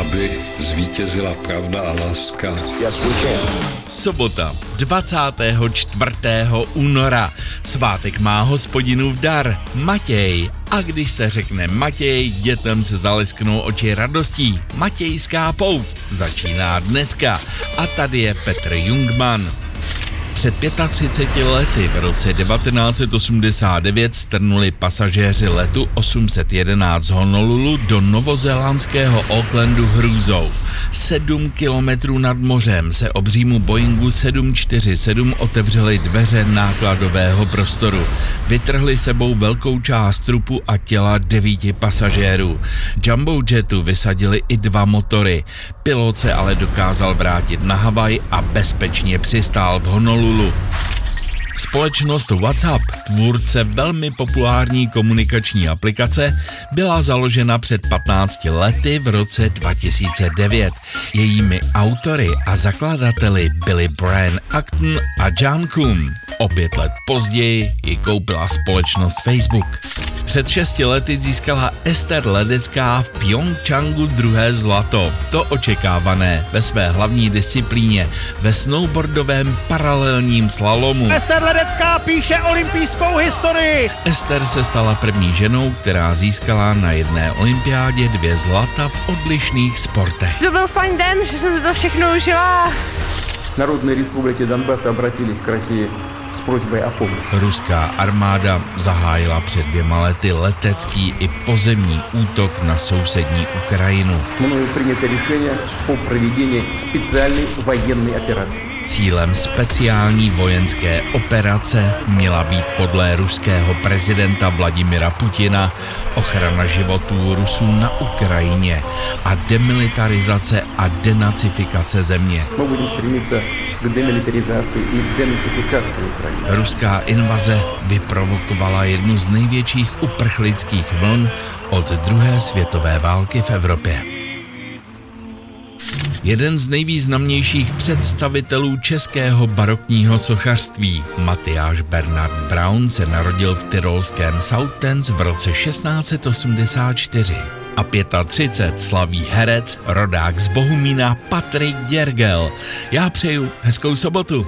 aby zvítězila pravda a láska. Yes, we can. Sobota 24. února. Svátek má hospodinův dar, Matěj. A když se řekne Matěj, dětem se zalesknou oči radostí. Matějská pouť začíná dneska. A tady je Petr Jungman. Před 35 lety v roce 1989 strnuli pasažéři letu 811 z Honolulu do novozélandského Aucklandu hrůzou. Sedm kilometrů nad mořem se obřímu Boeingu 747 otevřely dveře nákladového prostoru. Vytrhli sebou velkou část trupu a těla devíti pasažérů. Jumbo jetu vysadili i dva motory. Pilot se ale dokázal vrátit na Havaj a bezpečně přistál v Honolulu Společnost WhatsApp, tvůrce velmi populární komunikační aplikace, byla založena před 15 lety v roce 2009. Jejími autory a zakladateli byli Brian Acton a John Kuhn. O pět let později ji koupila společnost Facebook. Před šesti lety získala Ester Ledecká v Pyeongchangu druhé zlato. To očekávané ve své hlavní disciplíně ve snowboardovém paralelním slalomu. Ester Ledecká píše olympijskou historii. Ester se stala první ženou, která získala na jedné olympiádě dvě zlata v odlišných sportech. To byl fajn den, že jsem si to všechno užila. Народные республики Донбасса обратились к России s pročbou a pomoc. Ruská armáda zahájila před dvěma lety letecký i pozemní útok na sousední Ukrajinu. Мною принято решение o provedení speciální vojenské operace. Cílem speciální vojenské operace měla být podle ruského prezidenta Vladimira Putina ochrana životů Rusů na Ukrajině a demilitarizace a denacifikace země. My budeme stремиться k demilitarizaci i denacifikaci Ukrajiny. Ruská invaze vyprovokovala jednu z největších uprchlických vln od druhé světové války v Evropě. Jeden z nejvýznamnějších představitelů českého barokního sochařství, Matyáš Bernard Brown, se narodil v tyrolském Sautens v roce 1684 a 35 slaví herec, rodák z Bohumína Patrik Děrgel. Já přeju hezkou sobotu.